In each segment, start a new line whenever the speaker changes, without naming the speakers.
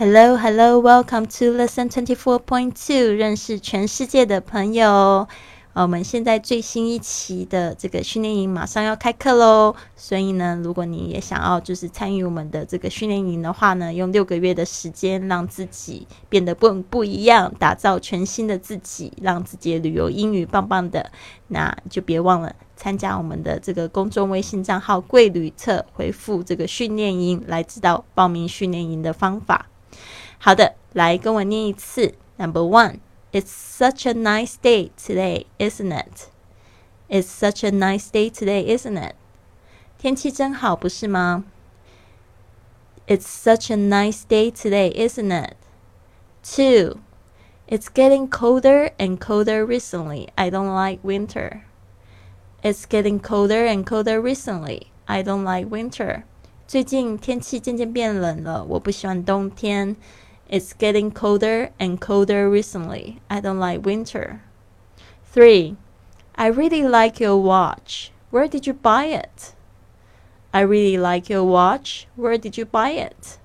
Hello, hello, welcome to lesson twenty four point two，认识全世界的朋友。我们现在最新一期的这个训练营马上要开课喽，所以呢，如果你也想要就是参与我们的这个训练营的话呢，用六个月的时间让自己变得不不一样，打造全新的自己，让自己旅游英语棒棒的，那就别忘了参加我们的这个公众微信账号“贵旅册”，回复这个训练营来知道报名训练营的方法。好的，来跟我念一次，Number one。It's such a nice day today, isn't it? It's such a nice day today, isn't it? 天气真好，不是吗？It's such a nice day today, isn't it? Two, it's getting colder and colder recently. I don't like winter. It's getting colder and colder recently. I don't like winter. 最近天气渐渐变冷了，我不喜欢冬天。it's getting colder and colder recently. I don't like winter. 3. I really like your watch. Where did you buy it? I really like your watch. Where did you buy it?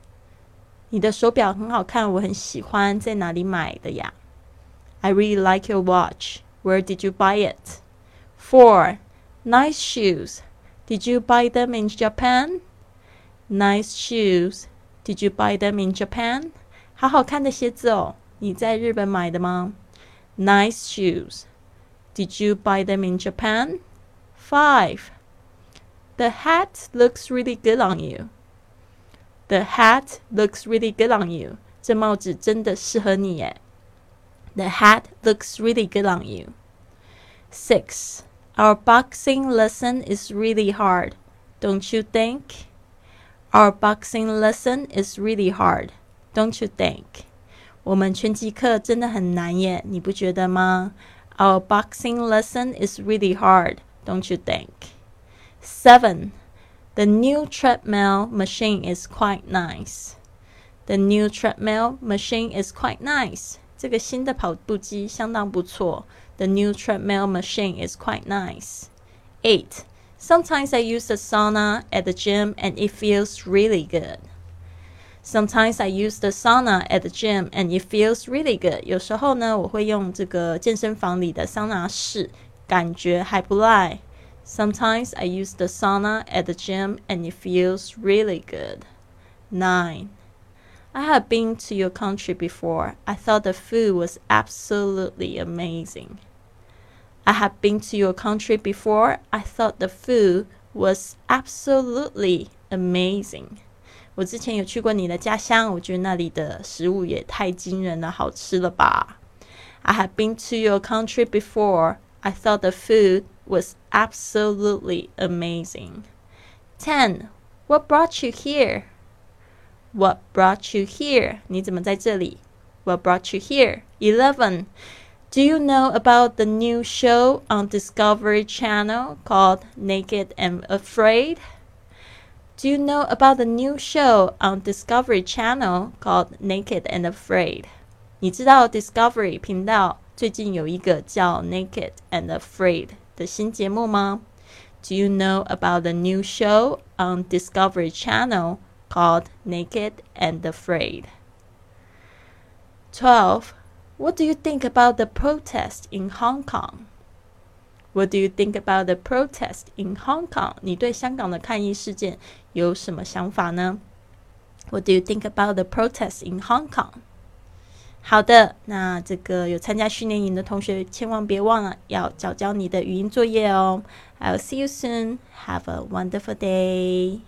你的手表很好看，我很喜欢，在哪里买的呀？I really like your watch. Where did you buy it? 4. Nice shoes. Did you buy them in Japan? Nice shoes. Did you buy them in Japan? 好好看的鞋子哦，你在日本买的吗？Nice shoes. Did you buy them in Japan? Five. The hat looks really good on you. The hat looks really good on you. 这帽子真的适合你耶。The hat looks really good on you. Six. Our boxing lesson is really hard, don't you think? Our boxing lesson is really hard. Don't you think？我们拳击课真的很难耶，你不觉得吗？Our boxing lesson is really hard, don't you think? Seven. The new treadmill machine is quite nice. The new treadmill machine is quite nice. 这个新的跑步机相当不错。The new treadmill machine is quite nice. Eight. Sometimes I use the sauna at the gym and it feels really good. Sometimes I use the sauna at the gym and it feels really good. 有时候呢，我会用这个健身房里的桑拿室，感觉还不赖。Sometimes I use the sauna at the gym and it feels really good. 9. I have been to your country before. I thought the food was absolutely amazing. I have been to your country before. I thought the food was absolutely amazing. 我之前有去过你的家乡，我觉得那里的食物也太惊人了，好吃了吧？I have been to your country before. I thought the food was absolutely amazing. Ten. What brought you here? What brought you here? 你怎么在这里？What brought you here? Eleven. Do you know about the new show on Discovery Channel called Naked and Afraid? Do you know about the new show on Discovery Channel called Naked and Afraid？你知道 Discovery 频道最近有一个叫 Naked and Afraid 的新节目吗？Do you know about the new show on Discovery Channel called Naked and Afraid? Twelve. What do you think about the protest in Hong Kong? What do you think about the protest in Hong Kong？你对香港的抗议事件有什么想法呢？What do you think about the protest in Hong Kong？好的，那这个有参加训练营的同学，千万别忘了要交交你的语音作业哦。I'll see you soon. Have a wonderful day.